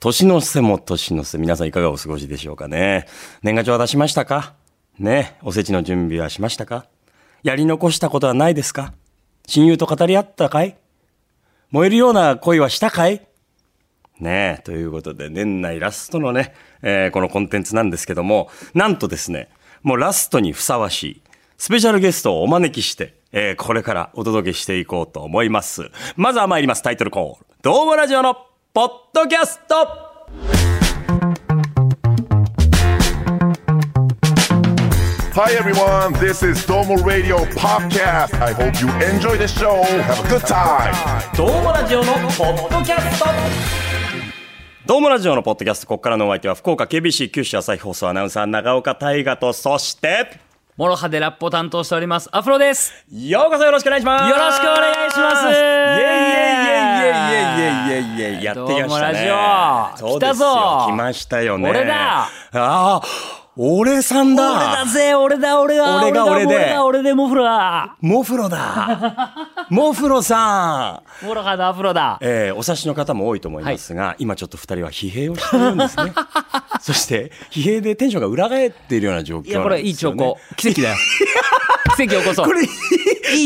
年の瀬も年の瀬、皆さんいかがお過ごしでしょうかね。年賀状は出しましたか？ね、おせちの準備はしましたか？やり残したことはないですか？親友と語り合ったかい？燃えるような恋はしたかい？ね。え、ということで、年内ラストのね、えーこのコンテンツなんですけども、なんとですね、もうラストにふさわしい、スペシャルゲストをお招きして、えーこれからお届けしていこうと思います。まずは参ります、タイトルコール。どうもラジオの、ポッドキャスト Hi everyone, this is Domo Radio Podcast. I hope you enjoy the show. Have a good time. どうもラジオのポッドキャストどうもラジオのポッドキャスト、ここからのお相手は福岡 KBC 九州朝日放送アナウンサー長岡大河と、そして、モロハでラップを担当しております。アフロです。ようこそよろしくお願いしますよろしくお願いしますイエイイエイイエイイエイイエイイエイイエイやってきましたね。そうですよ来たぞ来ましたよね。俺だああ、俺さんだ俺だぜ、俺だ、俺だ、俺が俺で俺だ、俺で、モフロだ。モフロだ モフロさんモロハでアフロだ。えーお察しの方も多いと思いますが、今ちょっと二人は疲弊をしているんですね。そして、疲弊でテンションが裏返っているような状況ね。いや、これいい兆候。奇跡だよ。奇跡起こそう。これ、いい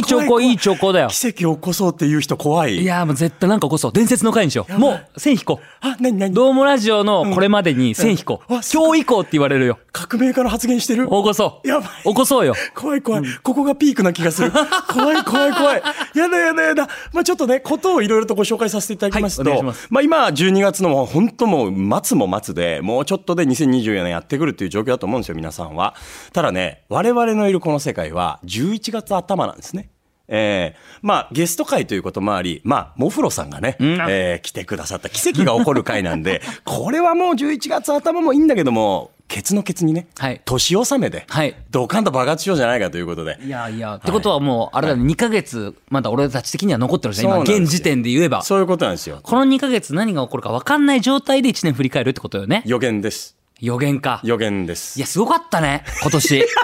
兆候、いい兆候だよ。奇跡を起こそうっていう人怖い。いや、もう絶対なんか起こそう。伝説の回にしよう。もう、線引こう。あ、なになにどうもラジオのこれまでに線引こう。今日以降って言われるよ。革命家の発言してる？起こそう。やばい起こそうよ。怖い怖い、ここがピークな気がする。怖い怖い怖い。やだやだやだ。まあちょっとね、ことをいろいろとご紹介させていただきますと、はいお願いしますまあ今12月の本当もう末も末で、もうちょっとで2024年やってくるっていう状況だと思うんですよ、皆さんは。ただね、我々のいるこの世界は11月頭なんですね。えーまあ、ゲスト会ということもあり、まあ、モフロさんがね、んえー来てくださった奇跡が起こる会なんで、これはもう11月頭もいいんだけども、ケツのケツにね、はい年納めで、はいドカンと爆発しようじゃないかということで。いやいや、ってことはもう、あれだね、2ヶ月、まだ俺たち的には残ってるじゃん。今、現時点で言えば。そういうことなんですよ。この2ヶ月何が起こるか分かんない状態で1年振り返るってことよね。予言です。予言か。予言です。いや、すごかったね、今年。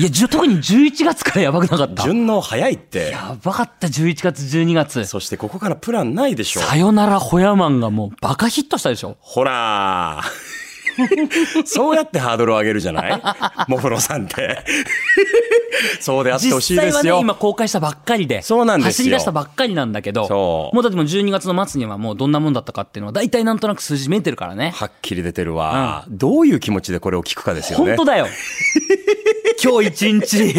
いや、特に11月からやばくなかった。順応早いって。やばかった、11月、12月。そしてここからプランないでしょ。さよならホヤマンがもうバカヒットしたでしょ。ほらー そうやってハードルを上げるじゃない？モフロさんって。そうであってほしいですよ。実際はね、今公開したばっかりで。そうなんですよ走り出したばっかりなんだけど。そうもうだってもう12月の末にはもうどんなもんだったかっていうのは大体なんとなく数字見えてるからね。はっきり出てるわ、どういう気持ちでこれを聞くかですよね。本当だよ。今日一日。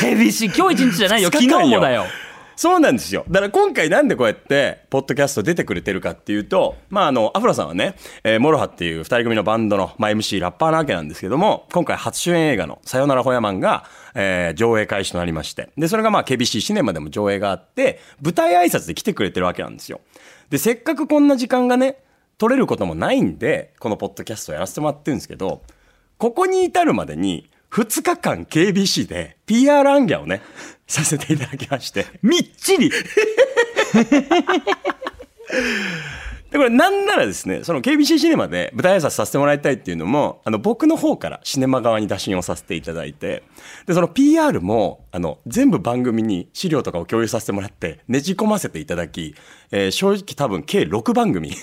厳しい。今日一日じゃないよ。昨日もだよ。そうなんですよ。だから今回なんでこうやって、ポッドキャスト出てくれてるかっていうと、まああの、アフロさんはね、えーモロハっていう二人組のバンドの、まあ MC ラッパーなわけなんですけども、今回初主演映画のさよならホヤマンが、えー上映開始となりまして、で、それがまあ KBC シネマでも上映があって、舞台挨拶で来てくれてるわけなんですよ。で、せっかくこんな時間がね、取れることもないんで、このポッドキャストやらせてもらってるんですけど、ここに至るまでに、2日間 KBC で PR アンギャをね、させていただきまして。みっちり。で、これなんならですね、その KBC シネマで舞台挨拶させてもらいたいっていうのも、あの、僕の方からシネマ側に打診をさせていただいて、で、その PR も、あの、全部番組に資料とかを共有させてもらって、ねじ込ませていただき、えー正直多分計6番組。い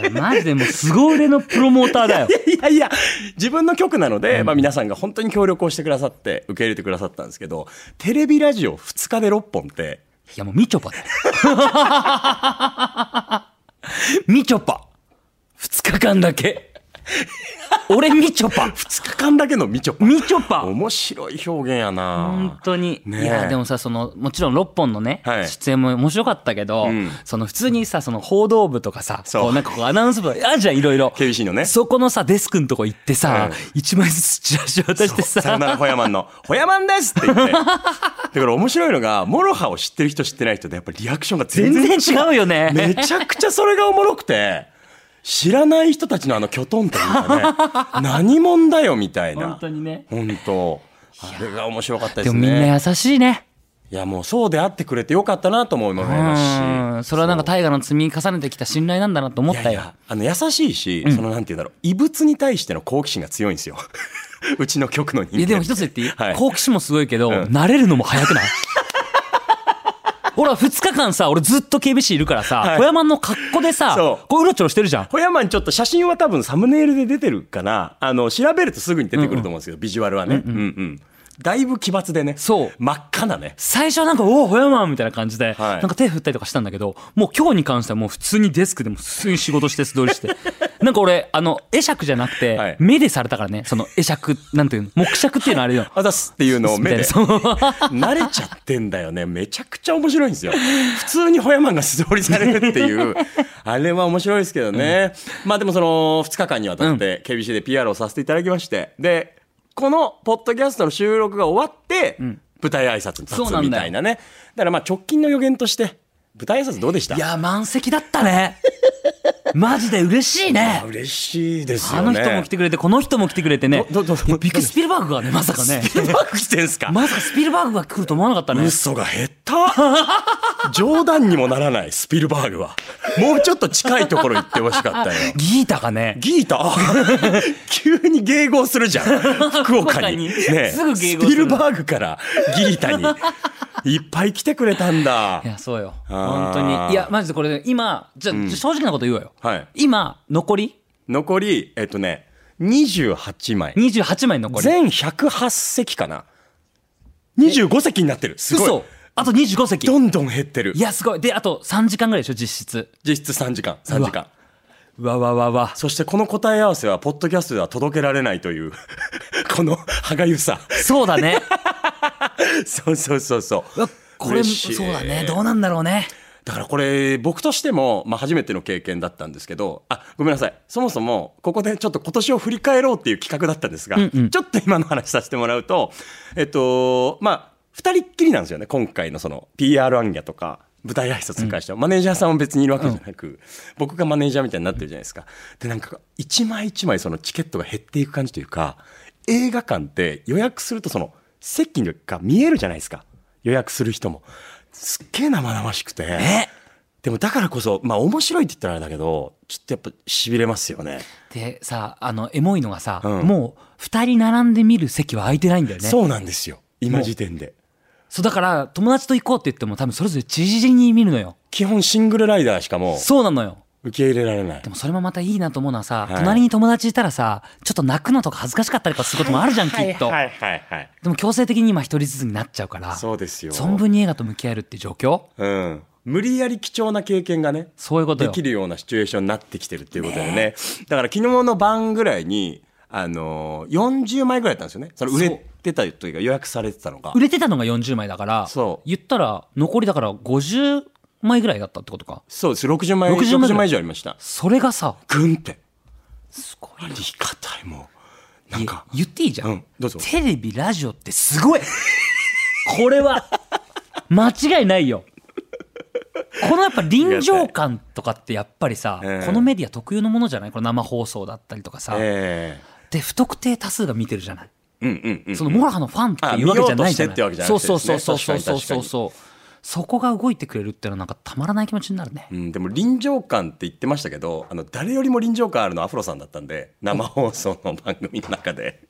や、マジでもう凄腕のプロモーターだよ。いやいや、自分の曲なので、まあ皆さんが本当に協力をしてくださって、受け入れてくださったんですけど、テレビラジオ2日で6本って、いや、もうみちょぱだよ。みちょぱ。二日間だけ。俺みちょぱ。2日間だけのみちょぱ。みちょぱ。面白い表現やな。本当に、ねえ。いやでもさそのもちろん6本のね、はい。出演も面白かったけど、ん。その普通にさその報道部とかさそう。なんかこうアナウンス部あるじゃんいろいろ。KBC のね。そこのさデスクのとこ行ってさ、うん一枚ずつチラシ渡してささよならホヤマンの、ホヤマンですって言って。だから面白いのが、モロハを知ってる人知ってない人でやっぱりリアクションが全然違うよね。めちゃくちゃそれがおもろくて、知らない人たちのあのキョトンというかね、何者だよみたいな。本当にね。本当。あれが面白かったでですもね。みんな優しいね。いやもうそうであってくれてよかったなとも思いますし。うん。それはなんか大河の積み重ねてきた信頼なんだなと思ったよ。いやいやあの優しいし、そのなんて言うんだろう。異物に対しての好奇心が強いんですよ。うちの局の人間。いやでも一つ言っていい、はい。好奇心もすごいけど、ん。慣れるのも早くない？俺は2日間さ俺ずっと KBC いるからさ、はい小山の格好でさこううろちょろしてるじゃんホヤマンちょっと写真は多分サムネイルで出てるかな。あの、調べるとすぐに出てくると思うんですけど、ビジュアルはね。うんうん。だいぶ奇抜でね。そう真っ赤なね。最初はなんか、おお、ホヤマンみたいな感じで、はいなんか手振ったりとかしたんだけど、もう今日に関してはもう普通にデスクでも普通に仕事して素通りして。なんか俺、あの、会釈じゃなくて、はい目でされたからね、その会釈、なんていうの、目釈っていうのはあれよ。あざっすっていうのを目で。そ う慣れちゃってんだよね。めちゃくちゃ面白いんですよ。普通にホヤマンが素通りされるっていう。あれは面白いですけどね。まあでもその2日間にわたって KBC で PR をさせていただきまして。で、このポッドキャストの収録が終わって、舞台挨拶に立つそうなんだよみたいなね。だからまあ直近の予言として、舞台挨拶どうでした？いや、満席だったね。マジで嬉しいね。嬉しいですあよね。の人も来てくれて、この人も来てくれてね。どどどいやビッグスピルバーグがね、まさかね。スピルバーグ来てんすか？まさかスピルバーグが来ると思わなかったね。嘘が減った？冗談にもならないスピルバーグはもうちょっと近いところ行ってほしかったよギータがね。ギータ？急に迎合するじゃん福岡にねすぐ迎合するスピルバーグからギータにいっぱい来てくれたんだいや、そうよ。本当に。いや、マジでこれね、今、じゃあ、正直なこと言うわよ。はい今、残り？残りえっとね28枚 ?28 枚残り。全108席かな25席になってるすごい嘘あと25席。どんどん減ってるいや、すごい。で、あと3時間ぐらいでしょ、実質。実質3時間3時間うわわわわ。そしてこの答え合わせは、ポッドキャストでは届けられないという、この歯がゆさ。そうだね。そうそうそうそうわ。これ、そうだね。どうなんだろうね。だからこれ、僕としても、まあ初めての経験だったんですけど、あ、ごめんなさい。そもそも、ここでちょっと今年を振り返ろうっていう企画だったんですが、ちょっと今の話させてもらうと、えっと、まあ、二人っきりなんですよね。今回のその、PR アンギャとか、舞台挨拶に関しては、マネージャーさんは別にいるわけじゃなく、僕がマネージャーみたいになってるじゃないですか。で、なんか、一枚一枚そのチケットが減っていく感じというか、映画館って予約するとその、席が見えるじゃないですか。予約する人も。すっげえ生々しくて。え？でもだからこそ、まあ面白いって言ったらあれだけど、ちょっとやっぱ痺れますよね。で、さ、あの、エモいのがさ、うんもう、2人並んで見る席は空いてないんだよね。そう。そうなんですよ。今時点で。だから、友達と行こうって言っても多分それぞれじじに見るのよ。基本シングルライダーしかもそうなのよ。う受け入れられないで。もそれもまたいいなと思うのはさ、はい隣に友達いたらさ、ちょっと泣くのとか恥ずかしかったりとかすることもあるじゃん、きっと。はいはいはい。でも強制的に今一人ずつになっちゃうから、そうですよ。存分に映画と向き合えるって状況？うん。無理やり貴重な経験がね、そういうことよ。できるようなシチュエーションになってきてるっていうことだよね。だから昨日の晩ぐらいに、あのー、40枚ぐらいだったんですよね。その売れてたというか予約されてたのが売。れてたのが40枚だから、そう言ったら残りだから50枚ぐらいだったってことか。そうです。60枚、60 60枚枚以上ありました。それがさ、ぐんって。すごいありがたいもう。なんか。言っていいじゃん,、うんどうぞテレビラジオってすごいこれは間違いないよこのやっぱ臨場感とかってやっぱりさ、ええこのメディア特有のものじゃない？これ生放送だったりとかさ、えで不特定多数が見てるじゃない、えうんうんうん。そのモラハのファンっていうわけじゃないじゃない？そうそうそうそうそうそうそうそこが動いてくれるっていうのはなんかたまらない気持ちになるね、うん、でも臨場感って言ってましたけどあの誰よりも臨場感あるのはアフロさんだったんで生放送の番組の中で。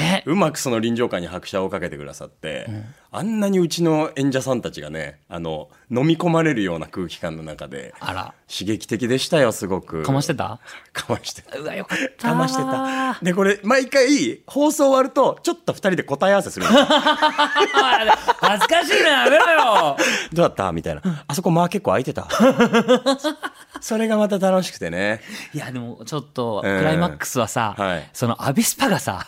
ね。うまくその臨場感に拍車をかけてくださって、あんなにうちの演者さんたちがねあの飲み込まれるような空気感の中であら。刺激的でしたよすごく。かましてた？かましてた。うわよかった。かましてた。でこれ毎回放送終わるとちょっと二人で答え合わせするんですよ恥ずかしいなやめろよ。どうだった？みたいな。あそこ間結構空いてた。それがまた楽しくてね。いやでもちょっとええクライマックスはさ、はい。そのアビスパがさ。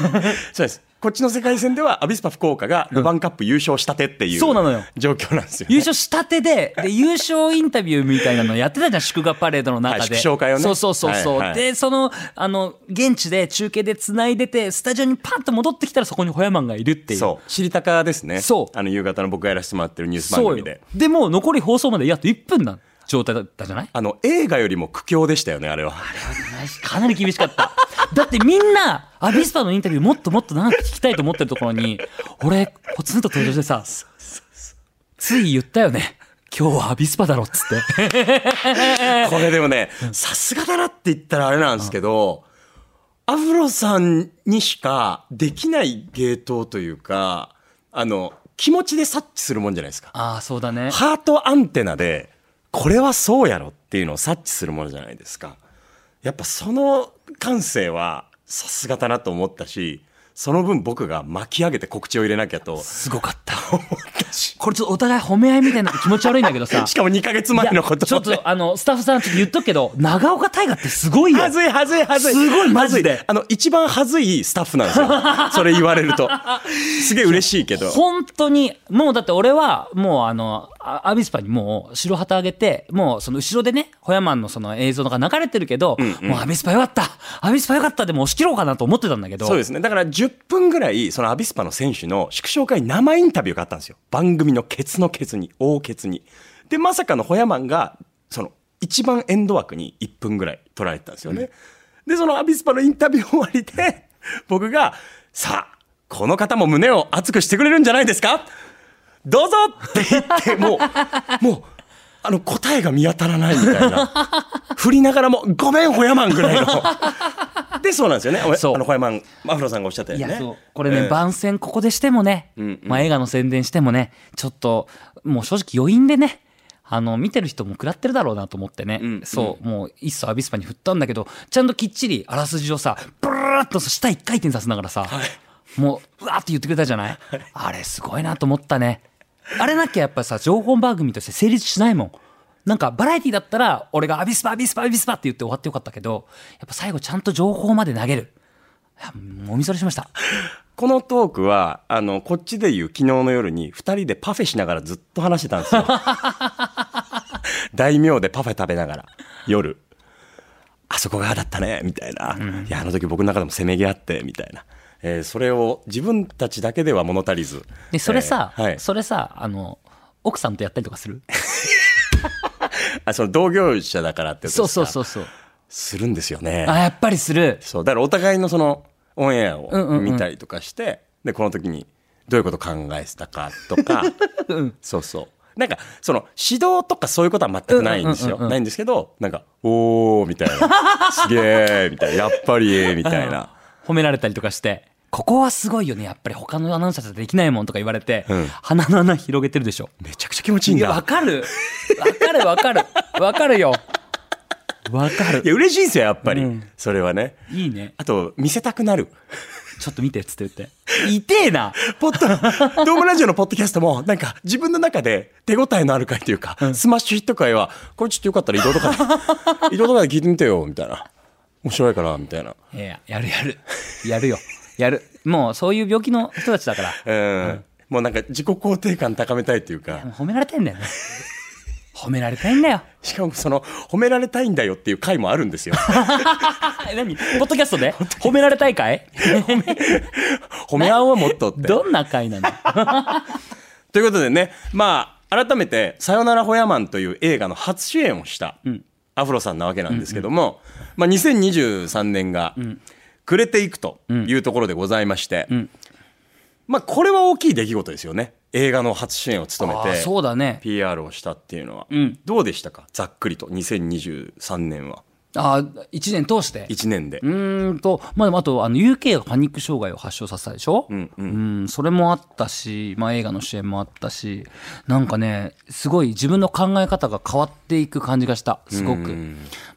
そうです。こっちの世界戦ではアビスパ福岡がルヴァンカップ優勝したてっていう、そうなのよ状況なんですよ、ね。優勝したてでで優勝インタビューみたいなのやってたじゃん祝賀パレードの中で、はいねそうそうそうそう、はいはいでそのあの現地で中継でつないでてスタジオにパンと戻ってきたらそこにホヤマンがいるっていうそう。知りたかですね。そうあの夕方の僕がやらせてもらってるニュース番そうよ組で。でもう残り放送まであと1分な状態だったじゃない？あの、映画よりも苦境でしたよね、あれは。かなり厳しかった。だってみんな、アビスパのインタビューもっともっと長く聞きたいと思ってるところに、俺、ポツンと登場してさ、つい言ったよね。今日はアビスパだろっつって。これでもね、さすがだなって言ったらあれなんですけど、アフロさんにしかできない芸当というか、あの、気持ちで察知するもんじゃないですか。ああそうだねハートアンテナで、これはそうやろっていうのを察知するものじゃないですか。やっぱその感性はさすがだなと思ったし、その分僕が巻き上げて告知を入れなきゃとすごかった。これちょっとお互い褒め合いみたいな気持ち悪いんだけどさ しかも2ヶ月前のことちょっとあのスタッフさんちょっと言っとくけど長岡大河ってすごいよはずいはずいはずい。すごいマジであの、一番はずいスタッフなんですよ。それ言われると。すげえ嬉しいけど。本当にもうだって俺はもうあのあアビスパにもう白旗あげてもうその後ろでねホヤマンのその映像が流れてるけど、もうアビスパよかったアビスパよかったでも押し切ろうかなと思ってたんだけどそうですね。だから10分ぐらい、そのアビスパの選手の祝勝会生インタビューがあったんですよ。番組のケツのケツに、大ケツに。で、まさかのホヤマンが、その、一番エンド枠に1分ぐらい取られてたんですよね。で、そのアビスパのインタビュー終わりで、僕が、さあ、この方も胸を熱くしてくれるんじゃないですか？どうぞ！って言って、もう、もう、あの、答えが見当たらないみたいな。振りながらも、ごめん、ホヤマンぐらいの。で、そうなんですよね。おそう。あの、ホヤマン、マフロさんがおっしゃったよね。これね、ええ。番宣ここでしてもね、んうん。まあ、映画の宣伝してもねちょっともう正直余韻でねあの見てる人も食らってるだろうなと思ってね、うんそうもう一層アビスパに振ったんだけどちゃんときっちりあらすじをさブルーっと下一回転させながらさ、もううわーって言ってくれたじゃない、あれすごいなと思ったねあれなきゃやっぱさ情報番組として成立しないもんなんかバラエティだったら俺がアビスパアビスパアビスパって言って終わってよかったけどやっぱ最後ちゃんと情報まで投げるもみそれしましたこのトークは、あの、こっちで言う昨日の夜に、二人でパフェしながらずっと話してたんですよ。大名でパフェ食べながら、夜。あそこがだったね、みたいな。いや、あの時僕の中でもせめぎ合って、みたいな。えーそれを自分たちだけでは物足りず。でそれさ、えーはい。それさあの奥さんとやったりとかする？あ、その同業者だからってそうそうそうそうするんですよね。あやっぱりするそう。だからお互いのそのオンエアをうんうんうん見たりとかして、で、この時にどういうこと考えてたかとか、そうそう。なんか、その、指導とかそういうことは全くないんですよ。うんうんうんうんないんですけど、なんか、おー、みたいな。すげー、みたいな。やっぱり、みたいな。褒められたりとかしてここはすごいよね。やっぱり他のアナウンサーじゃできないもんとか言われて、うん。鼻の穴広げてるでしょ。めちゃくちゃ気持ちいいんいやわだ。かる。わかるわかる。わかるよ。わかる。いや、嬉しいんですよ、やっぱり。うん。それはね。いいね。あと、見せたくなる。ちょっと見てっつって言って。痛えな。ポッド、ドームラジオのポッドキャストも、なんか、自分の中で手応えのある回というか、スマッシュヒット回は、これちょっとよかったら移動とかで、移動とかで聞いてみてよ、みたいな。面白いから、みたいな。いややるやる。やるよやる。もうそういう病気の人たちだから。うん。もうなんか、自己肯定感高めたいっていうか、褒められてんだよね。褒められたいんだよ。しかもその、褒められたいんだよっていう回もあるんですよ。え 何？ポッドキャストで？褒められたいかい？褒め合おうもっとって。どんな回なの？ということでね、まあ、改めて、さよならホヤマンという映画の初主演をした、アフロさんなわけなんですけども、まあ、2023年が、暮れていくというところでございまして、まあ、これは大きい出来事ですよね。映画の初主演を務めて、そうだね。PR をしたっていうのは。ん。どうでしたか？ざっくりと、2023年は。ああ1年通して。1年で。うーんとまあでもあとあの UK がパニック障害を発症させたでしょ？うんううんそれもあったし、まあ、映画の主演もあったしなんかねすごい自分の考え方が変わっていく感じがした。すごく。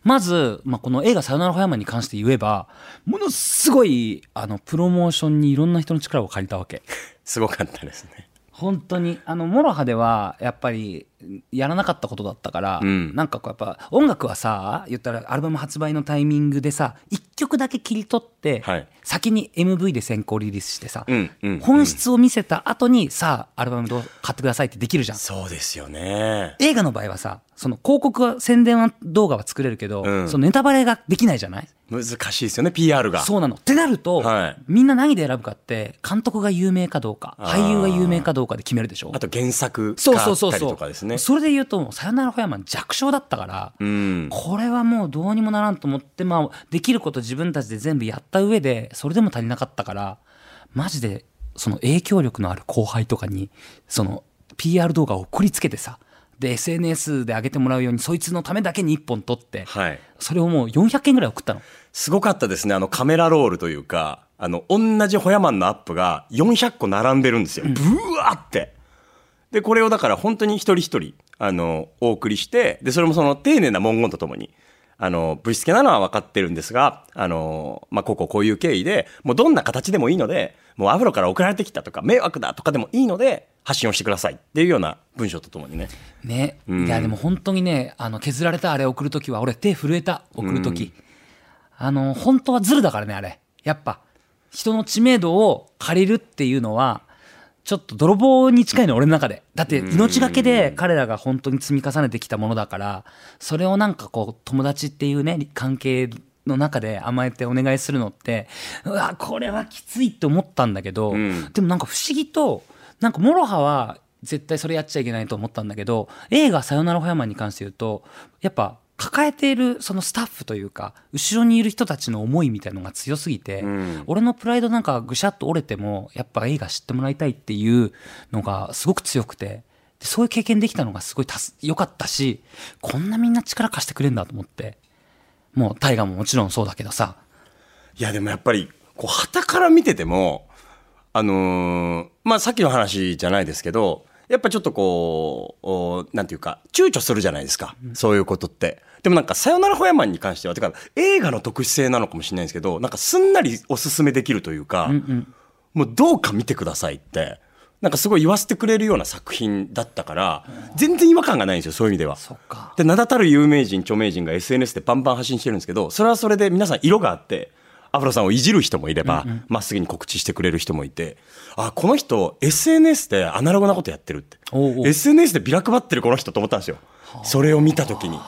まず、まあ、この映画「さよならホヤマン」に関して言えばものすごいあのプロモーションにいろんな人の力を借りたわけ。すごかったですね。本当にあのモロハではやっぱりやらなかったことだったから、んなんかこうやっぱ音楽はさ言ったらアルバム発売のタイミングでさ1曲だけ切り取って、はい先に MV で先行リリースしてさ、うんうん本質を見せた後にさあアルバムどう買ってくださいってできるじゃん。そうですよね。映画の場合はさその広告は宣伝は動画は作れるけど、うんそのネタバレができないじゃない？難しいですよね、PR が。そうなの。ってなると、はいみんな何で選ぶかって監督が有名かどうか俳優が有名かどうかで決めるでしょ？あと原作そうがあったりそうそうそうとかですね。それで言うと「さよならホヤマン」弱小だったから、うん。これはもうどうにもならんと思って、まあ、できること自分たちで全部やった上でそれでも足りなかったからマジでその影響力のある後輩とかにその PR 動画を送りつけてさで SNS で上げてもらうようにそいつのためだけに1本撮って、はい。それをもう400件ぐらい送ったのすごかったですね。あのカメラロールというか、あの、同じホヤマンのアップが400個並んでるんですよ。ブワーって。で、これをだから本当に一人一人、あの、お送りして、で、それもその丁寧な文言とともに、あの、ぶしつけなのは分かってるんですが、あの、まあ、こここういう経緯で、もうどんな形でもいいので、もうアフロから送られてきたとか、迷惑だとかでもいいので、発信をしてくださいっていうような文章とともにね。ね、ん。いやでも本当にねあの削られたあれ送るときは俺手震えた送るとき、あの本当はズルだからねあれ。やっぱ人の知名度を借りるっていうのはちょっと泥棒に近いの俺の中で。だって命がけで彼らが本当に積み重ねてきたものだからそれをなんかこう友達っていうね関係の中で甘えてお願いするのってうわこれはきついって思ったんだけど、ん。でもなんか不思議となんかモロハは絶対それやっちゃいけないと思ったんだけど映画「さよならホヤマン」に関して言うとやっぱ抱えているそのスタッフというか後ろにいる人たちの思いみたいのが強すぎて、ん。俺のプライドなんかぐしゃっと折れてもやっぱ映画知ってもらいたいっていうのがすごく強くてでそういう経験できたのがすごい良かったしこんなみんな力貸してくれるんだと思ってもう大河ももちろんそうだけどさ。いや、でもやっぱり、こう、旗から見てても、あのーまあ、さっきの話じゃないですけど、やっぱちょっとこう、おなんていうか、躊躇するじゃないですか。そういうことって。でもなんか、さよならホヤマンに関しては、てか、映画の特殊性なのかもしれないんですけど、なんかすんなりおすすめできるというか、もうどうか見てくださいって、なんかすごい言わせてくれるような作品だったから、全然違和感がないんですよ、そういう意味では。そっかで、名だたる有名人、著名人が SNS でバンバン発信してるんですけど、それはそれで皆さん色があって、アフロさんをいじる人もいれば、ま、っすぐに告知してくれる人もいて、あ、この人、SNS でアナログなことやってるって。おうおう SNS でビラ配ってるこの人と思ったんですよ。それを見たときに。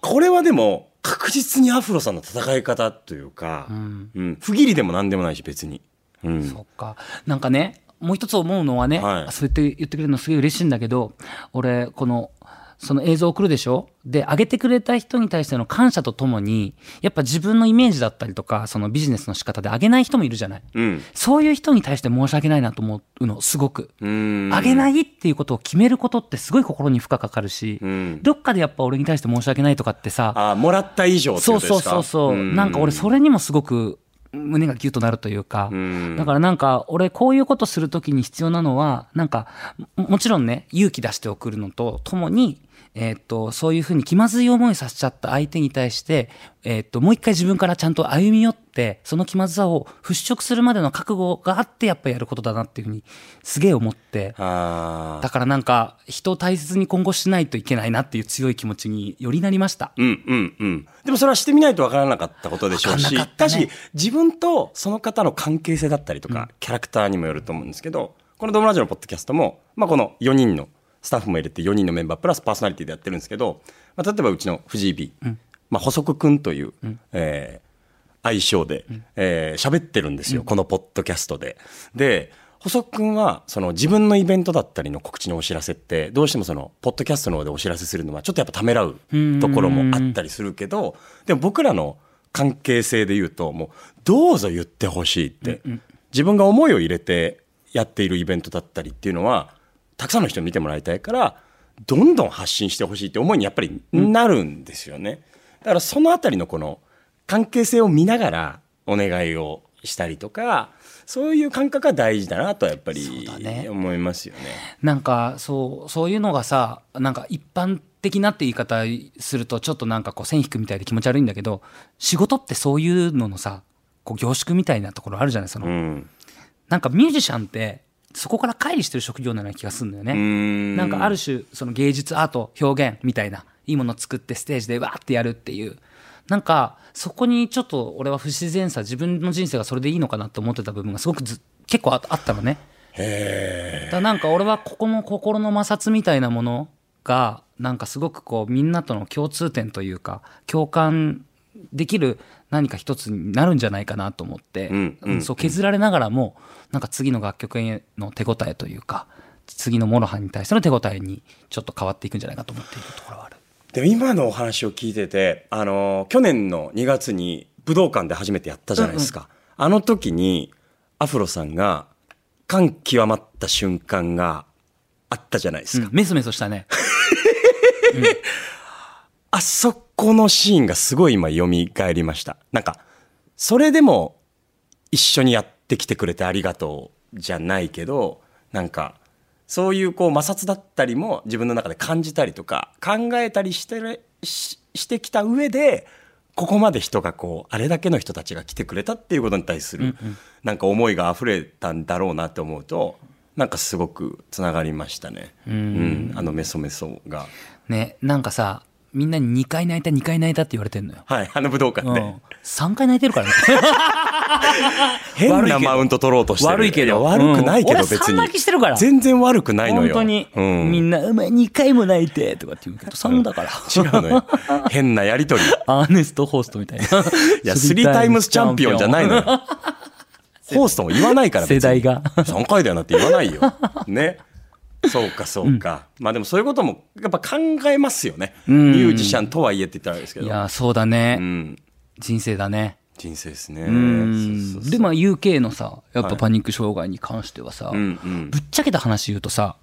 これはでも、確実にアフロさんの戦い方というか、うん不義理でも何でもないし、別に。うん。そっか。なんかね、もう一つ思うのはね、はいそうやって言ってくれるのすげえ嬉しいんだけど、俺、この、その映像を送るでしょ？で、上げてくれた人に対しての感謝とともに、やっぱ自分のイメージだったりとか、そのビジネスの仕方で上げない人もいるじゃない？うん。そういう人に対して申し訳ないなと思うの、すごく。うん。上げないっていうことを決めることってすごい心に負荷かかるし、んどっかでやっぱ俺に対して申し訳ないとかってさ、あ、もらった以上ってそうそうことですか？そうそう、んなんか俺それにもすごく胸がギュッとなるというか、ん。だからなんか俺こういうことするときに必要なのはなんかももちろんね勇気出して送るのとともにえーっとそういうふうに気まずい思いさせちゃった相手に対して、えーっともう一回自分からちゃんと歩み寄ってその気まずさを払拭するまでの覚悟があってやっぱやることだなっていうふうにすげえ思ってあだからなんか人を大切に今後しないといけないなっていう強い気持ちによりなりました。うんうんうん。でもそれはしてみないとわからなかったことでしょうし、わかったねだし、自分とその方の関係性だったりとか、キャラクターにもよると思うんですけど、このドームラジオのポッドキャストも、まあこの4人の、スタッフも入れて4人のメンバープラスパーソナリティでやってるんですけど、まあ、例えばうちの藤井 B、まあ、補足くんという、えー愛称で、えー喋ってるんですよ、このポッドキャストで。で、細くんは、その自分のイベントだったりの告知のお知らせって、どうしてもその、ポッドキャストの方でお知らせするのは、ちょっとやっぱためらうところもあったりするけど、でも僕らの関係性で言うと、もう、どうぞ言ってほしいって、自分が思いを入れてやっているイベントだったりっていうのは、たくさんの人に見てもらいたいから、どんどん発信してほしいって思いにやっぱりなるんですよね。だからそのあたりのこの関係性を見ながらお願いをしたりとか、そういう感覚が大事だなとはやっぱり思いますよね。なんかそうそういうのがさなんか一般的なって言い方するとちょっとなんかこう線引くみたいで気持ち悪いんだけど仕事ってそういうののさこう凝縮みたいなところあるじゃないその、うん。なんかミュージシャンってそこから乖離してる職業のような気がするんだよね。んなんかある種その芸術アート表現みたいないいものを作ってステージでわーってやるっていうなんかそこにちょっと俺は不自然さ自分の人生がそれでいいのかなと思ってた部分がすごくず結構ああったのね。だからなんか俺はここの心の摩擦みたいなものがなんかすごくこうみんなとの共通点というか共感できる何か一つになるんじゃないかなと思って、うんうんそう削られながらもなんか次の楽曲への手応えというか次のモロハに対しての手応えにちょっと変わっていくんじゃないかと思っているところはある。でも今のお話を聞いてて、あのー去年の2月に武道館で初めてやったじゃないですか。あの時にアフロさんが感極まった瞬間があったじゃないですか。メソメソしたね。あそこのシーンがすごい今蘇りました。なんか、それでも一緒にやってきてくれてありがとうじゃないけど、なんか、そういうこう摩擦だったりも自分の中で感じたりとか考えたりしてるししてきた上でここまで人がこうあれだけの人たちが来てくれたっていうことに対するなんか思いが溢れたんだろうなって思うとなんかすごくつながりましたね。うん、あのメソメソが。ね、なんかさ、みんなに2回泣いた、2回泣いたって言われてんのよ。はい、あの武道館で。うん。3回泣いてるからね。変なマウント取ろうとしてる。悪いけど。や悪くないけどうん別に。俺3泣きしてるから。全然悪くないのよ。本当に、うん、みんな、お前2回も泣いて、とかって言うけど、3だから。違うのよ。変なやりとり。いアーネスト・ホーストみたいな。や、スリータイムスチャンピオンじゃないのよ。ホーストも言わないから世代が3回だよなって言わないよ。ね。そうか、そうか。まあでもそういうこともやっぱ考えますよね。ミュージシャンとはいえって言ったらあれですけど。いや、そうだね。うん。人生だね。人生ですね。で、まあ UK のさ、やっぱパニック障害に関してはさ、うんうん。ぶっちゃけた話言うとさ、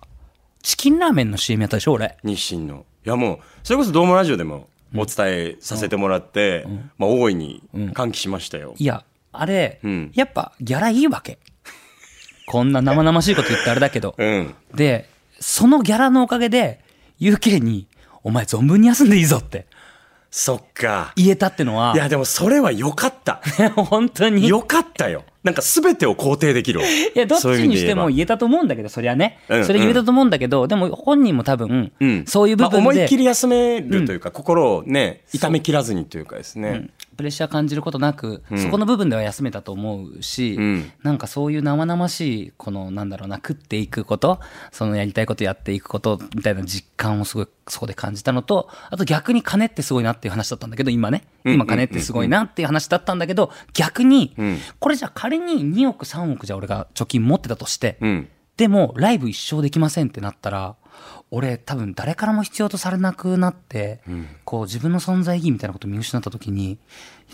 チキンラーメンの CM やったでしょ、俺。日清の。いやもう、それこそドームラジオでもお伝えさせてもらって、まあ大いに歓喜しましたよ。いや、あれ、うんやっぱギャラいいわけ。こんな生々しいこと言ってあれだけど。うん。で、そのギャラのおかげで、UK に、お前存分に休んでいいぞってそっか。言えたってのは、いやでもそれは良かった。本当に。良かったよ。なんか全てを肯定できるわ。いや、どっちにしても言えたと思うんだけど、そりゃね。うんそれ言えたと思うんだけど、でも本人も多分、うんそういう部分で、まあ思いっきり休めるというか、心をね、痛め切らずにというかですね。プレッシャー感じることなく、そこの部分では休めたと思うし、うん。なんかそういう生々しい、このなんだろうな、食っていくこと、そのやりたいことやっていくことみたいな実感をすごいそこで感じたのと、あと逆に金ってすごいなっていう話だったんだけど、今ね、今金ってすごいなっていう話だったんだけど、逆に、これじゃあ仮に2億3億じゃ俺が貯金持ってたとして、うん。でもライブ一生できませんってなったら俺多分誰からも必要とされなくなって、こう自分の存在意義みたいなことを見失った時に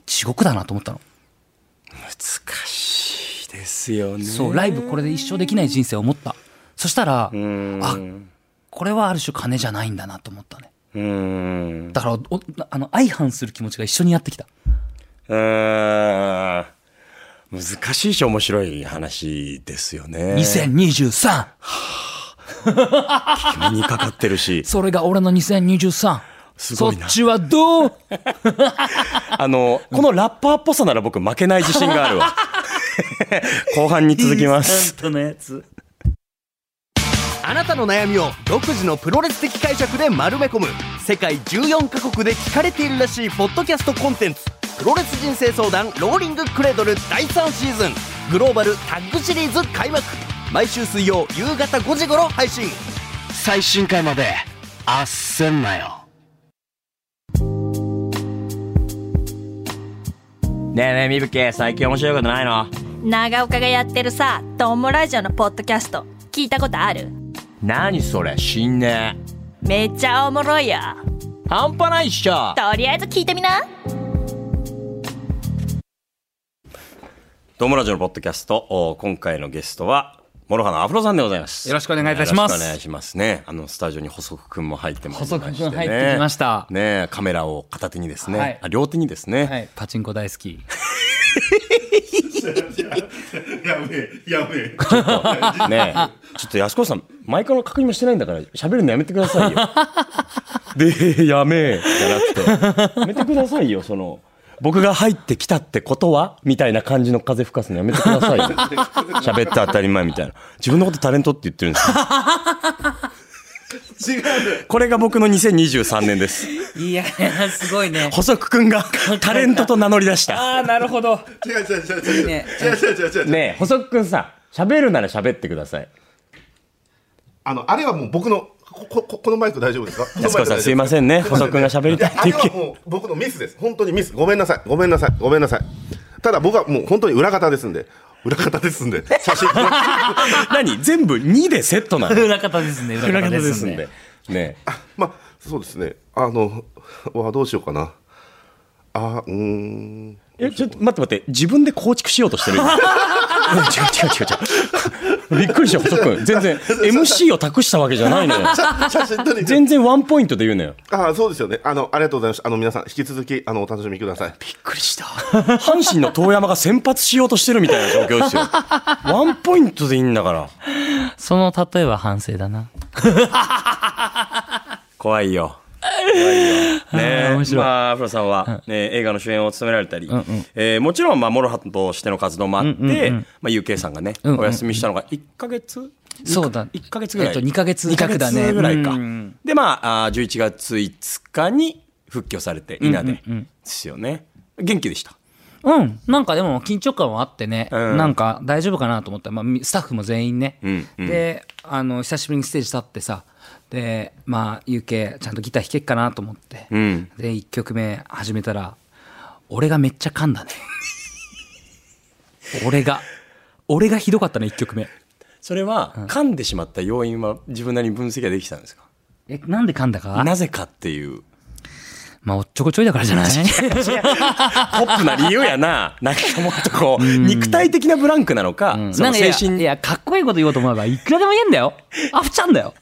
地獄だなと思ったの、難しいですよね。そうライブこれで一生できない人生を思ったそしたらうん。あこれはある種金じゃないんだなと思ったねうん。だからおあの相反する気持ちが一緒にやってきたうーん。難しいし面白い話ですよね。2023目にかかってるし。それが俺の2023すごいな。そっちはどう？あの、このラッパーっぽさなら僕負けない自信があるわ。後半に続きます。本当のやつ。あなたの悩みを独自のプロレス的解釈で丸め込む。世界14カ国で聞かれているらしいポッドキャストコンテンツ。プロレス人生相談ローリングクレードル第3シーズン。グローバルタッグシリーズ開幕毎週水曜夕方5時頃配信。最新回まであっせんなよ。ねえねえ、みぶけ、最近面白いことないの？長岡がやってるさ、トンボラジオのポッドキャスト、聞いたことある？何それ、死んねめっちゃおもろいよ。半端ないっしょ。とりあえず聞いてみな。ドームラジオのポッドキャスト、お今回のゲストは、モロハのアフロさんでございます。よろしくお願いいたしますよろしくお願いしますね。あの、スタジオに細くくんも入ってまいりまして、ね。細くくん入ってきましたねえカメラを片手にですね。はいあ両手にですね。はいパチンコ大好きやめえ、やめえ。ねえ、ちょっと安子さん、マイクの確認もしてないんだから、喋るのやめてくださいよ。で、やめえ、じゃなくて、やめてくださいよ、その、僕が入ってきたってことはみたいな感じの風吹かすのやめてくださいよ。喋って当たり前みたいな。自分のことタレントって言ってるんですよ。違うこれが僕の2023年です。いやすごいね細くくんが タレントと名乗り出した。ああなるほど違う違う違う違う。いいね違う違う違う違う。ねえ、細くくんさ、喋るなら喋ってください。あの、あれはもう僕の、こ、こ、ここのマイク大丈夫ですか？安子さんすいませんね。細くくんが喋りたいってあれ言うけはもう僕のミスです。本当にミス。ごめんなさい。ごめんなさい。ごめんなさい。ただ僕はもう本当に裏方ですんで。裏方ですんで。写真。何？全部2でセットなの？裏方ですね裏裏方方でですすんでんで。ねえまあ、そうですね。あの、わどうしようかな。あ、うーん。え、ちょっと待って待って、自分で構築しようとしてる。う ん違う違う違う違う。びっくりした、細くん。全然、MC を託したわけじゃないのよ。写真撮りに全然ワンポイントで言うのよ。ああそうですよねあのありがとうございますあの皆さん引き続きあのお楽しみくださいびっくりした。阪神の遠山が先発しようとしてるみたいな状況ですよ。ワンポイントでいいんだから。その例えは反省だな。怖いよ。ね。え面白い。まあ、アフロさんは、ね、映画の主演を務められたり、えーもちろん、まあ、モロハとしての活動もあって、まあ、UK さんがね、うんうん。お休みしたのが1ヶ月そうだ。1ヶ月ぐらい。えっと二ヶ月弱だね。二ヶ月ぐらいか。うん。で、まあ、あー11月5日に復帰をされて、稲で、ですよね。元気でした？うん。なんかでも緊張感はあってね、うん。なんか大丈夫かなと思った。ら、まあみ、スタッフも全員ね、うんうん。で、あの、久しぶりにステージ立ってさ、で、まあ、UK ちゃんとギター弾けっかなと思って、うん。で、1曲目始めたら、俺がめっちゃ噛んだね。俺が。俺がひどかったね、1曲目。それは、噛んでしまった要因は自分なりに分析ができたんですか？え、なんで噛んだか？なぜかっていう。まあ、おっちょこちょいだからじゃない？ポップな理由やな。なんかもっとこう、肉体的なブランクなのか、そのなんかいや精神いや、かっこいいこと言おうと思えば、いくらでも言えんだよ。アフちゃんだよ。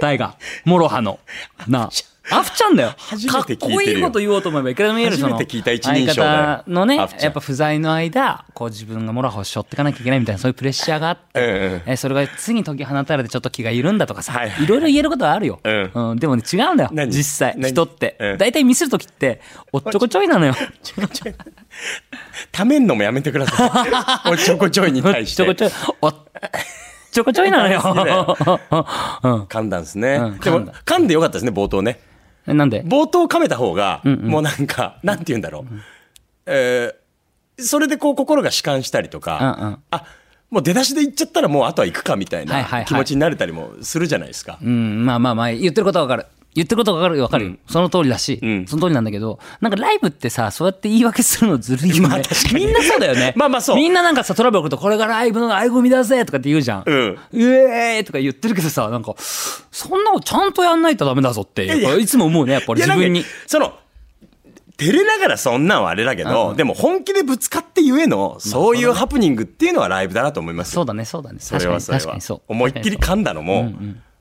大河。モロハの。なあ。アフちゃんだよ。初めて聞いてるよかっこいいこと言おうと思えばいくらでも言える初めて聞いた一人称だよ相方のね、やっぱ不在の間、こう自分がモロハを背負っていかなきゃいけないみたいな、そういうプレッシャーがあって、えそれが次に解き放たれてちょっと気が緩んだとかさ、はいはいいろいろ言えることはあるよ。うんうんでもね、違うんだよ。何？実際、何？人ってうん。大体ミスるときって、おっちょこちょいなのよ。ためんのもやめてください。おっちょこちょいにおっ対して。ちょこちょい、おっちょこちょいなのよ。噛んだんですね。うんでも噛んでよかったですね、冒頭ね。えなんで？冒頭噛めた方が、もうなんか、なんて言うんだろう。えーそれでこう心が弛緩したりとか、うんうんあ、もう出だしで行っちゃったらもうあとは行くかみたいない気持ちになれたりもするじゃないですか。うん、まあまあまあ、言ってることはわかる。言ってることはわかるよ、わかるよ。その通りだし、うんその通りなんだけど、なんかライブってさ、そうやって言い訳するのずるいよね。まあ確かにみんなそうだよね。まあまあそうみんななんかさ、トラブル起こると、これがライブの醍醐味だぜとかって言うじゃん。うんうえーとか言ってるけどさ、なんか、そんなのちゃんとやんないとダメだぞって、やっぱいやいつも思うね、やっぱり自分にいや。なんかその、照れながらそんなんはあれだけど、でも本気でぶつかってゆえの、そういうハプニングっていうのはライブだなと思いますよ。そうだね、そうだね。それ確かに、はそれは確かにそう。思いっきり噛んだのも、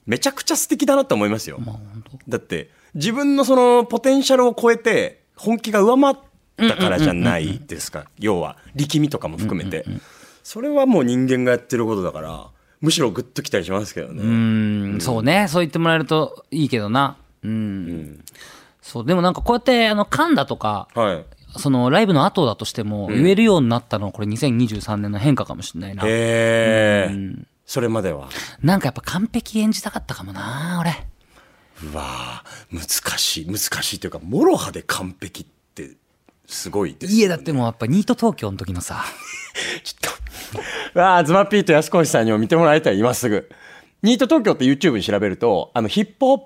めちゃくちゃ素敵だなと思いますよ。だって、自分のそのポテンシャルを超えて、本気が上回ったからじゃないですか。要は、力みとかも含めて。それはもう人間がやってることだから、むしろグッときたりしますけどね。うん、そうね。そう言ってもらえるといいけどな。うん。そう、でもなんかこうやって、あの、噛んだとか、はい。そのライブの後だとしても、言えるようになったのはこれ2023年の変化かもしれないな。へえ。それまでは。なんかやっぱ完璧演じたかったかもな、俺。うわあ難しい難しいというかもろ刃で完璧ってすごいですいえ、だってもうやっぱニート東京の時のさ、ちょっと。わあズマピーと安越さんにも見てもらいたい今すぐ。ニート東京って YouTube に調べるとあのヒップホッ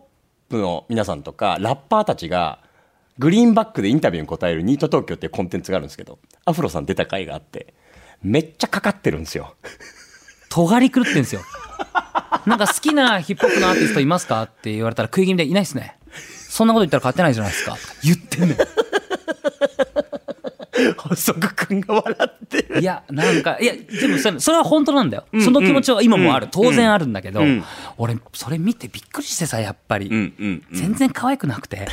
プの皆さんとかラッパーたちがグリーンバックでインタビューに答えるニート東京っていうコンテンツがあるんですけどアフロさん出た回があってめっちゃかかってるんですよ尖り狂ってんすよ。なんか好きなヒップホップのアーティストいますかって言われたら食い気味でいないっすね。そんなこと言ったら勝てないじゃないですか。言ってんね細くくんが笑ってるいや、なんか、いや、でもそれそれは本当なんだよ。その気持ちは今もある。当然あるんだけど、俺、それ見てびっくりしてさ、やっぱり。うんうん全然可愛くなくて。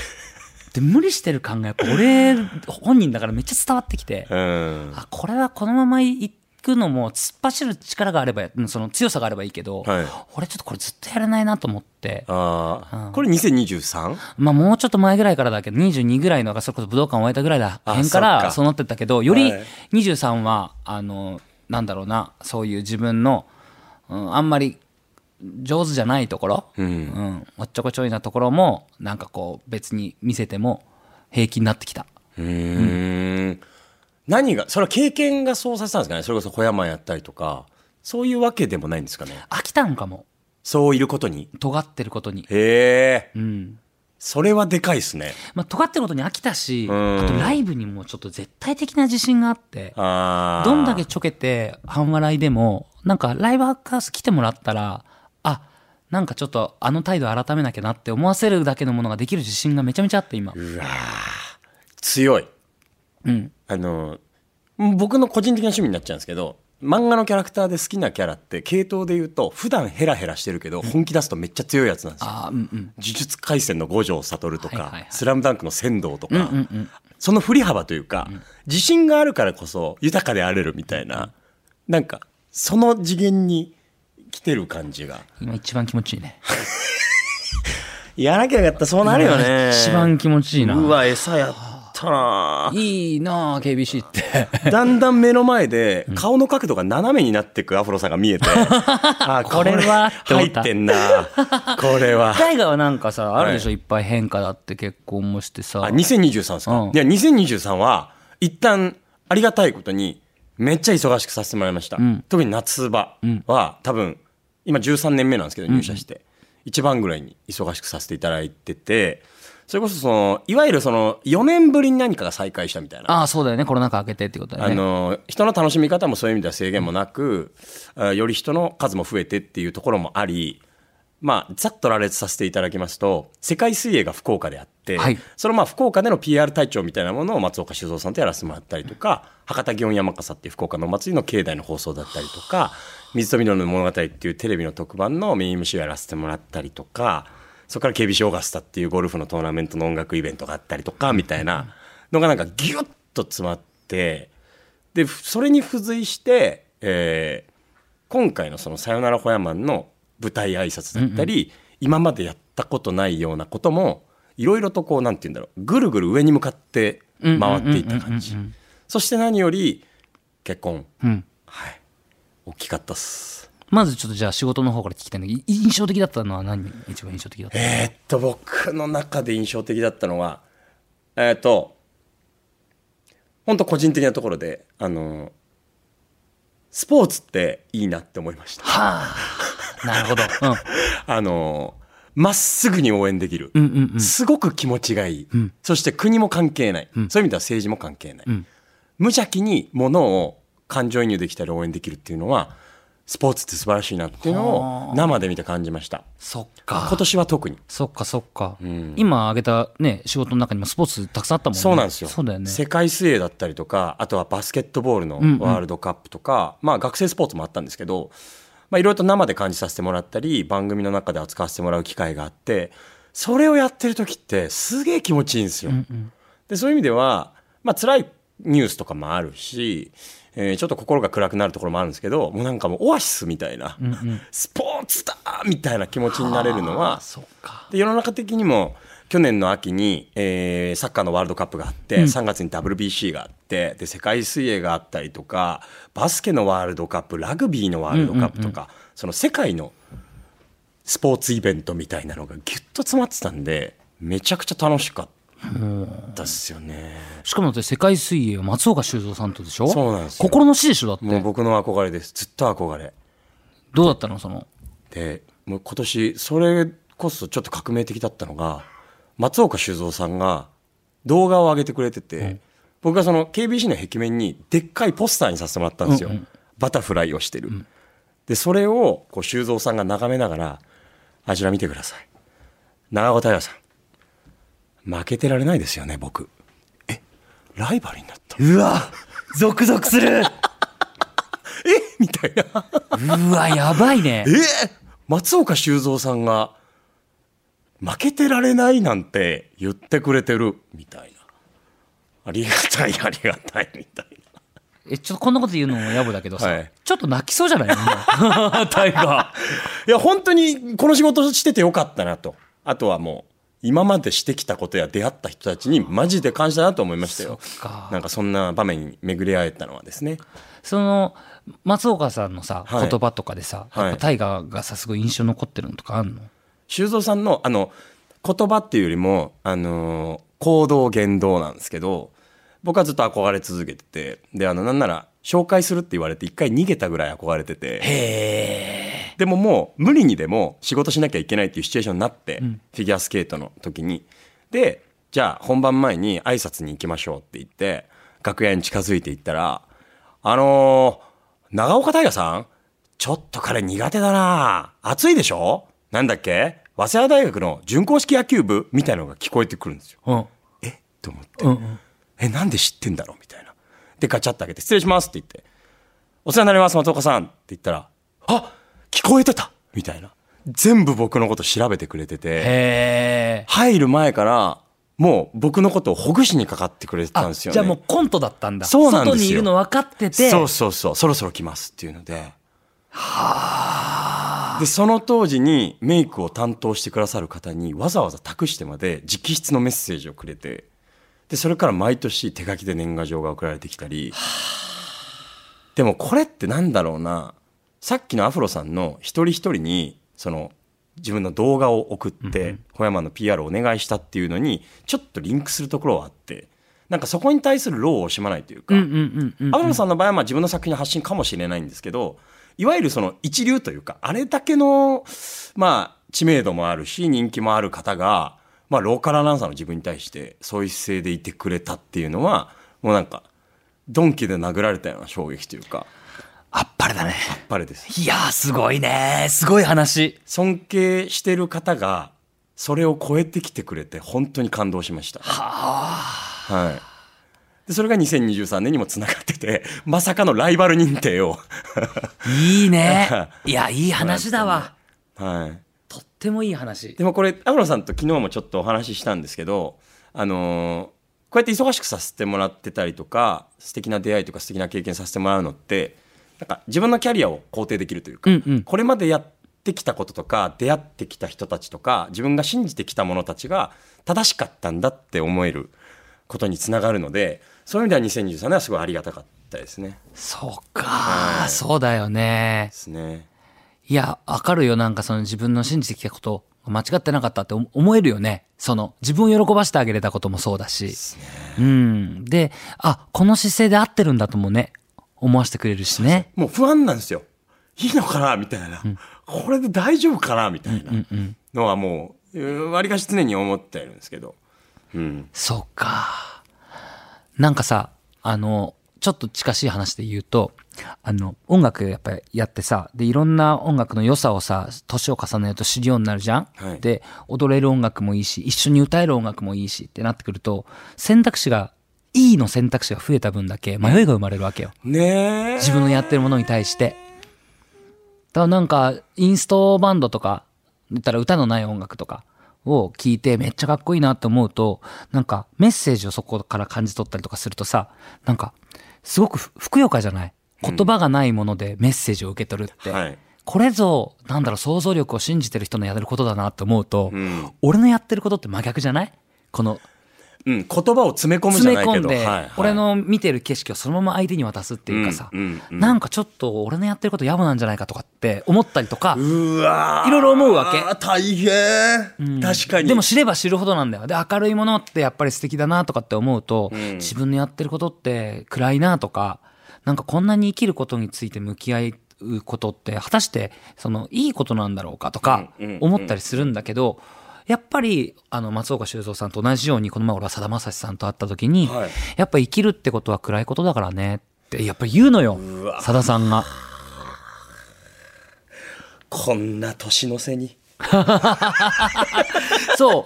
で、無理してる感がやっぱ俺本人だからめっちゃ伝わってきて、うんあ、これはこのまま行くのも突っ走る力があれば、うんその強さがあればいいけど、はい。俺ちょっとこれずっとやれないなと思って、ああこれ 2023? まあもうちょっと前ぐらいからだけど、22ぐらいのがそれこそ武道館を終えたぐらいだ、あ辺からそうなってったけど、よりはい。23は、あの、なんだろうな、そういう自分の、うん、あんまり上手じゃないところ、うん、おっちょこちょいなところも、なんかこう別に見せても平気になってきた。うーん何がそれは経験がそうさせたんですかねそれこそ小山やったりとかそういうわけでもないんですかね飽きたんかも。そういることに尖ってることに。へえうん。それはでかいですねまあ、尖ってることに飽きたし、んあとライブにもちょっと絶対的な自信があって、どんだけちょけて半笑いでも、なんかライブハウス来てもらったら、あ、なんかちょっとあの態度改めなきゃなって思わせるだけのものができる自信がめちゃめちゃあって今。うわー強いうん。あの僕の個人的な趣味になっちゃうんですけど漫画のキャラクターで好きなキャラって系統で言うと普段ヘラヘラしてるけど本気出すとめっちゃ強いやつなんですよ。うんうん。呪術廻戦の五条悟とか、はいはいはいスラムダンクの仙道とか、うんうん。その振り幅というか、自信があるからこそ豊かであれるみたいな、なんかその次元に来てる感じが今一番気持ちいいね。やらなきゃよかったそうなるよね一番気持ちいいな。うわ餌やったないいなあ KBC って。だんだん目の前で顔の角度が斜めになってくアフロさんが見えて、あこれは入ってんなこれは。大河はなんかさ、あるでしょ、はい。い、っぱい変化だって結婚もしてさ。あ2023ですか、うん。いや2023は一旦ありがたいことにめっちゃ忙しくさせてもらいました、ん。特に夏場は多分今13年目なんですけど入社して、一番ぐらいに忙しくさせていただいててそれこそそのいわゆるその4年ぶりに何かが再開したみたいなああ、そうだよね。コロナ禍明けてってことだよあね。の人の楽しみ方もそういう意味では制限もなく、あより人の数も増えてっていうところもあり、まあ、ざっと羅列させていただきますと世界水泳が福岡であって、はいそのまあ福岡での PR 隊長みたいなものを松岡修造さんとやらせてもらったりとか博多祇園山笠っていう福岡のお祭りの境内の放送だったりとか水と緑の物語っていうテレビの特番のメイン MC をやらせてもらったりとかそこから KBC オーガスタっていうゴルフのトーナメントの音楽イベントがあったりとかみたいなのがなんかギュッと詰まってでふそれに付随して、えー今回のその「さよならホヤマン」の舞台挨拶だったり、今までやったことないようなこともいろいろとこうなんて言うんだろうぐるぐる上に向かって回っていった感じ。そして何より結婚、うん。はい。大きかったっすまずちょっとじゃあ仕事の方から聞きたいんだけど、い印象的だったのは何？一番印象的だったえーっと僕の中で印象的だったのはえーっと本当個人的なところであのスポーツっていいなって思いました。なるほど。うん。あのまっすぐに応援できる、うんうんうん。すごく気持ちがいい、そして国も関係ない、そういう意味では政治も関係ない、ん。無邪気にものを感情移入できたり応援できるっていうのはスポーツって素晴らしいなっていうのを生で見て感じましたそっか。今年は特にそっかそっか。ん今挙げたね、仕事の中にもスポーツたくさんあったもんね。そうなんですよそうだよね。世界水泳だったりとかあとはバスケットボールのんうんワールドカップとか、まあ学生スポーツもあったんですけどまあいろいろと生で感じさせてもらったり番組の中で扱わせてもらう機会があってそれをやってる時ってすげえ気持ちいいんですよ。でそういう意味では、まあ辛いニュースとかもあるし、えーちょっと心が暗くなるところもあるんですけどもうなんかもうオアシスみたいな、スポーツだみたいな気持ちになれるのは。で世の中的にも去年の秋に、えーサッカーのワールドカップがあって、3月に WBC があってで世界水泳があったりとかバスケのワールドカップラグビーのワールドカップとか、その世界のスポーツイベントみたいなのがギュッと詰まってたんでめちゃくちゃ楽しかったっすよね。しかもだって世界水泳は松岡修造さんとでしょ？そうなんですよ。心の師でしょだって。もう僕の憧れです。ずっと憧れ。どうだったの？その。でもう今年それこそちょっと革命的だったのが松岡修造さんが動画を上げてくれてて、僕がその KBC の壁面にでっかいポスターにさせてもらったんですよ、バタフライをしてる、でそれをこう修造さんが眺めながら「あちら見てください。長岡平さん負けてられないですよね僕。えライバルになったうわゾクゾクする。えみたいな。うわ、やばいね。え。松岡修造さんが負けてられないなんて言ってくれてる。みたいな。ありがたいありがたいみたいえ、ちょっとこんなこと言うのも野暮だけどさ、はい。ちょっと泣きそうじゃない？今 タイガないや本当にこの仕事しててよかったなと。あとはもう今までしてきたことや出会った人たちにマジで感謝だなと思いましたよ。なんかそんな場面に巡り会えたのはですね。その、松岡さんのさ、はい。言葉とかでさ、はい。やっぱタイガーがさ、すごい印象残ってるのとかあんの？修造さんのあの言葉っていうよりも、あのー行動言動なんですけど僕はずっと憧れ続けててであのなんなら紹介するって言われて一回逃げたぐらい憧れててでももう無理にでも仕事しなきゃいけないっていうシチュエーションになって、フィギュアスケートの時に。でじゃあ本番前に挨拶に行きましょうって言って楽屋に近づいていったらあのー長岡大河さんちょっと彼苦手だな暑いでしょ？なんだっけ？早稲田大学の準硬式野球部みたいなのが聞こえてくるんですよ。うん。え？と思って、うんうん。え、なんで知ってんだろう？みたいな。で、ガチャッと開けて、失礼しますって言って、お世話になります、松岡さん。って言ったら、あ聞こえてたみたいな。全部僕のこと調べてくれてて。入る前から、もう僕のことをほぐしにかかってくれてたんあ、ですよね。じゃあもうコントだったんだ。そうなんですよ外にいるの分かってて。そうそうそう、そろそろ来ますっていうので。で、その当時にメイクを担当してくださる方にわざわざ託してまで直筆のメッセージをくれて、で、それから毎年手書きで年賀状が送られてきたり、でもこれってなんだろうな、さっきのアフロさんの一人一人に、その、自分の動画を送って、小山の PR をお願いしたっていうのに、ちょっとリンクするところはあって、なんかそこに対する労を惜しまないというか。アフロさんの場合はまあ自分の作品の発信かもしれないんですけど、いわゆるその一流というか、あれだけの、まあ、知名度もあるし、人気もある方が、まあ、ローカルアナウンサーの自分に対して、そういう姿勢でいてくれたっていうのは、もうなんか、ドンキで殴られたような衝撃というか、あっぱれだね。あっぱれです。いやー、すごいね。すごい話。尊敬してる方が、それを超えてきてくれて、本当に感動しました。はい。で、それが2023年にも繋がってて、まさかのライバル認定を。いいね。いや、いい話だわ。はい。とってもいい話。でもこれ、アフロさんと昨日もちょっとお話ししたんですけど、あのーこうやって忙しくさせてもらってたりとか、素敵な出会いとか素敵な経験させてもらうのって、なんか自分のキャリアを肯定できるというか、うんうんこれまでやってきたこととか、出会ってきた人たちとか、自分が信じてきた者たちが正しかったんだって思えることにつながるので、そういう意味では2023年はすごいありがたかったですね。そうか、はいそうだよねで。すね。いや、わかるよ。なんかその自分の信じてきたこと、間違ってなかったって思思えるよね。その、自分を喜ばせてあげれたこともそうだし。うん。で、あ、この姿勢で合ってるんだともね、思わせてくれるしね。もう不安なんですよ。いいのかなみたいな、これで大丈夫かなみたいなのはもう、わりかし常に思ってるんですけど。うん。そっか。なんかさ、あの、ちょっと近しい話で言うと、あの、音楽やっぱりやってさ、で、いろんな音楽の良さをさ、年を重ねると知るようになるじゃん、はいで、踊れる音楽もいいし、一緒に歌える音楽もいいしってなってくると、選択肢が、いいの選択肢が増えた分だけ迷いが生まれるわけよ。ねえ。自分のやってるものに対して。だからなんか、インストバンドとか、言ったら歌のない音楽とかを聞いてめっちゃかっこいいなって思うと、なんかメッセージをそこから感じ取ったりとかするとさ、なんか、すごくふふくよかじゃない？言葉がないものでメッセージを受け取るって。はい。これぞ、なんだろう、想像力を信じてる人のやることだなって思うと、ん俺のやってることって真逆じゃない？このうん。言葉を詰め込むじゃないけど。詰め込んで、はいはい俺の見てる景色をそのまま相手に渡すっていうかさ、うんうんうんなんかちょっと俺のやってること野暮なんじゃないかとかって思ったりとか、うわーいろいろ思うわけ大変、確かに。でも知れば知るほどなんだよ。で、明るいものってやっぱり素敵だなとかって思うと、ん自分のやってることって暗いなとか、なんかこんなに生きることについて向き合うことって、果たして、その、いいことなんだろうかとかうんうん、思ったりするんだけど、やっぱり、あの、松岡修造さんと同じように、この前俺はさだまさしさんと会った時に、はいやっぱ生きるってことは暗いことだからねって、やっぱり言うのよ。さださんが。こんな年の瀬に。そ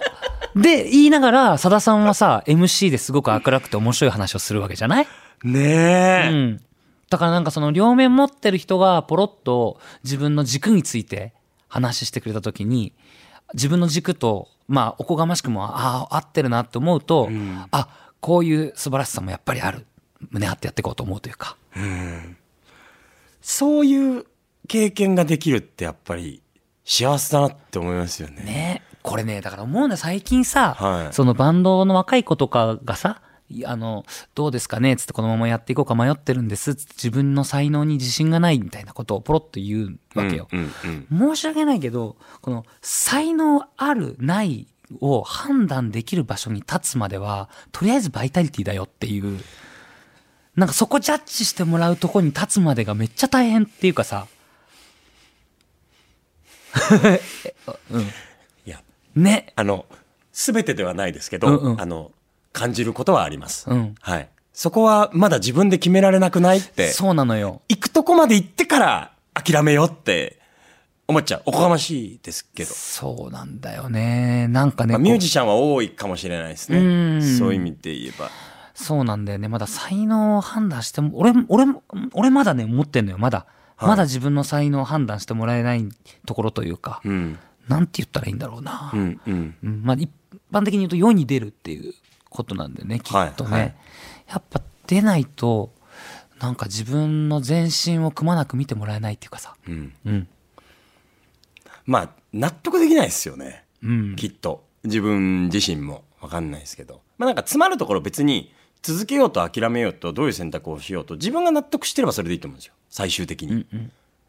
う。で、言いながら、さださんはさ、MC ですごく明るくて面白い話をするわけじゃない？ねえ。うん。だからなんかその両面持ってる人がポロッと自分の軸について話してくれた時に、自分の軸と、まあ、おこがましくも、ああ、合ってるなって思うと、あ、こういう素晴らしさもやっぱりある。胸張ってやっていこうと思うというか。そういう経験ができるってやっぱり幸せだなって思いますよね。ねこれね、だから思うんだよ最近さ、はいそのバンドの若い子とかがさ、いあの、どうですかねつってこのままやっていこうか迷ってるんです。つって自分の才能に自信がないみたいなことをポロッと言うわけよ。うんうんうん申し訳ないけど、この才能ある、ないを判断できる場所に立つまでは、とりあえずバイタリティだよっていう、なんかそこジャッジしてもらうとこに立つまでがめっちゃ大変っていうかさ、いや、ね。あの、すべてではないですけど、うんうんあの、感じることはあります。うんはい。そこはまだ自分で決められなくないって、そうなのよ。行くとこまで行ってから諦めようって思っちゃう。おこがましいですけど。そうなんだよね。なんかね、まあ、ミューこジシャンは多いかもしれないですうんね。そういう意味で言えば。うそうなんだよね。まだ才能を判断しても、俺、俺も、俺まだね、持ってんのよ、まだ。まだ自分の才能を判断してもらえないところというか、うん。なんて言ったらいいんだろうな。うん。うん。うんまあ、一般的に言うと世に出るっていうことなんだよね、きっとね。はいはいやっぱ出ないと、なんか自分の全身をくまなく見てもらえないっていうかさ。うん。うん。まあ、納得できないですよね。うん。きっと。自分自身もわかんないですけど。まあなんか詰まるところ別に続けようと諦めようとどういう選択をしようと自分が納得してればそれでいいと思うんですよ。最終的に。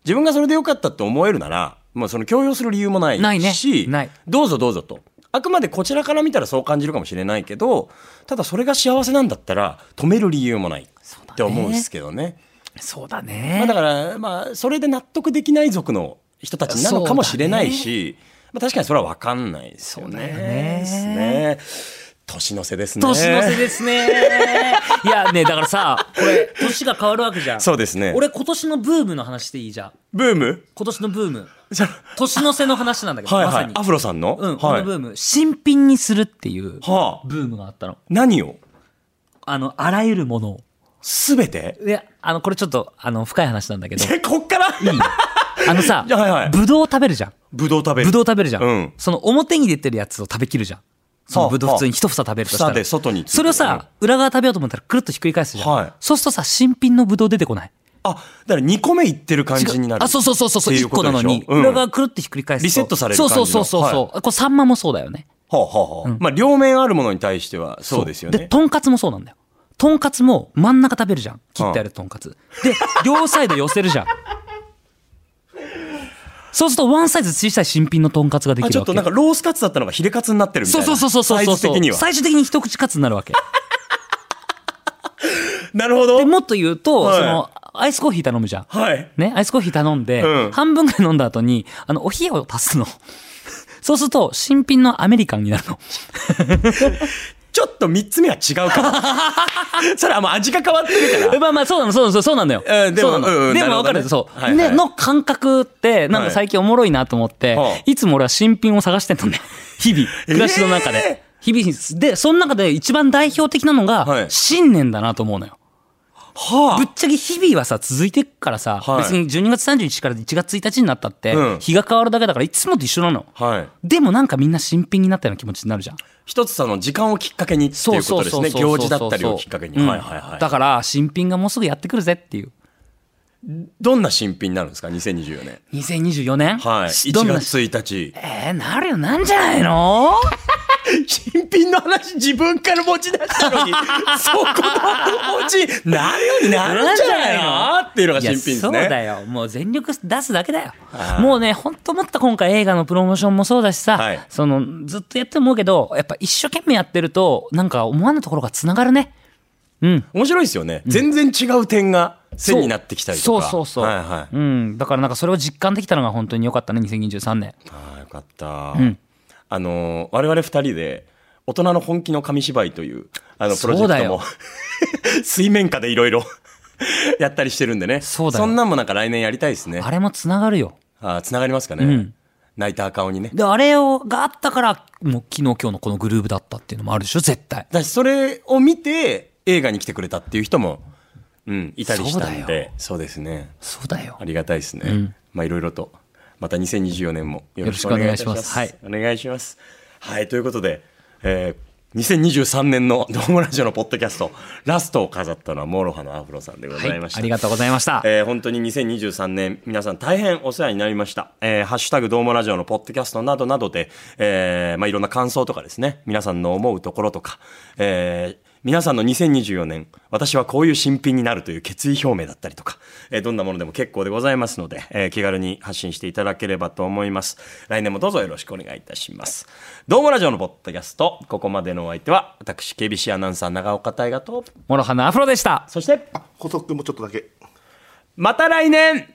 自分がそれでよかったって思えるなら、まあその強要する理由もないし、ないねないどうぞどうぞと。あくまでこちらから見たらそう感じるかもしれないけど、ただそれが幸せなんだったら止める理由もないって思うんですけどね。そうだまね。あだから、まあ、それで納得できない族の人たちなのかもしれないし、まあ確かにそれは分かんないですよね。そうだよねですね。年の瀬ですね。年の瀬ですね。いやね、だからさ、これ、年が変わるわけじゃん。そうですね。俺今年のブームの話でいいじゃん。ブーム？今年のブーム。じゃ年の瀬の話なんだけど、はいはいまさに。。アフロさんの？うん、こはい。のブーム。新品にするっていうはあ。ブームがあったの。何を？あの、あらゆるものを。すべて？いや、あの、これちょっと、あの、深い話なんだけど、え、こっから？あのさ、はいはいぶどう食べるじゃん。ぶどう食べる。ぶどう食べるじゃん。うんその表に出てるやつを食べきるじゃん。そのぶどうはあ普通に一房食べるとしたら。房で外にそれをさ、裏側食べようと思ったらくるっとひっくり返すじゃん。はいそうするとさ、新品のぶどう出てこない。あ、だから2個目いってる感じになる。あ、そうそうそうそう、ってい1個なのに、うん裏側くるってひっくり返すと。リセットされる感じのそうそうそうそう。これサンマもそうだよね。はあはあはあまあ、両面あるものに対してはそうですよで、ね。とんかつもそうなんだよ。とんかつも真ん中食べるじゃん。切ってあるとんかつ。で、両サイド寄せるじゃん。そうするとワンサイズ小さい新品のとんかつができあ、るわけ。ちょっとなんかロースカツだったのがヒレカツになってるみたいうな。そそうそうそうそうそう。サイズ的には。最終的に一口カツになるわけ。なるほど。で、もっと言うと、はいその、アイスコーヒー頼むじゃん。はい。ね、アイスコーヒー頼んで、うん半分ぐらい飲んだ後に、あの、お冷やを足すの。そうすると、新品のアメリカンになるの。ちょっと三つ目は違うかも。それはもう味が変わってるから。まあまあ、そうなの、そうなの、そうなのよ。うんでもそうんうんでも分かるねそう。はいはいね、の感覚って、なんか最近おもろいなと思って、はいつも俺は新品を探してんのね。日々、暮らしの中で。え日々、で、その中で一番代表的なのが、はい新年だなと思うのよ。はぶっちゃけ日々はさ、続いてっからさ、はい別に12月31日から1月1日になったって、うん日が変わるだけだからいつもと一緒なの。あ。はい。でもなんかみんな新品になったような気持ちになるじゃん。一つその時間をきっかけにっていうことですね。行事だったりをきっかけに。うんはいはいはい。だから、新品がもうすぐやってくるぜっていう。どんな新品になるんですか ?2024 年。2024年？はい。1どんな月1日。えー、なるよ、なんじゃないの？新品の話自分から持ち出したのに、そこの持ち、なるようになるんじゃないの？っていうのが新品ですいやそうね。だよ。もう全力出すだけだよ。もうね、ほんと思った今回映画のプロモーションもそうだしさ、はいその、ずっとやって思うけど、やっぱ一生懸命やってると、なんか思わぬところが繋がるね。うん。面白いですよね。全然違う点が線になってきたりとか。そうそうそう。はいはい。うん。だからなんかそれを実感できたのが本当に良かったね、2023年。ああ、よかった。んあのー、我々二人で、大人の本気の紙芝居という、あの、プロジェクトも、水面下でいろいろ やったりしてるんでね。そうだよんなんもなんか来年やりたいですね。あれも繋がるよ。ああ、つながりますかね。うん泣いた顔にね。で、あれを、があったから、もう昨日今日のこのグルーブだったっていうのもあるでしょ、絶対。だし、それを見て、映画に来てくれたっていう人も、うん、いたりしたんで、そうですね。そうだよあ。りがたいですね。んまあ、いろいろと、また2024年もよろしくお願いします。よろしくおお願いします。はい、ということで、えー2023年の どうもラジオのポッドキャスト、ラストを飾ったのはモロハのアフロさんでございました。ありがとうございました。えー本当に2023年、皆さん大変お世話になりました。えーハッシュタグどうもラジオのポッドキャストなどなどで、えーまあ、いろんな感想とかですね、皆さんの思うところとか、えー皆さんの2024年、私はこういう新品になるという決意表明だったりとか、えーどんなものでも結構でございますので、えー気軽に発信していただければと思います。来年もどうぞよろしくお願いいたします。どうもラジオのポッドキャスト、ここまでのお相手は、私、KBC アナウンサー長岡大河と、モロハのアフロでした。そして、あ補足もちょっとだけまた来年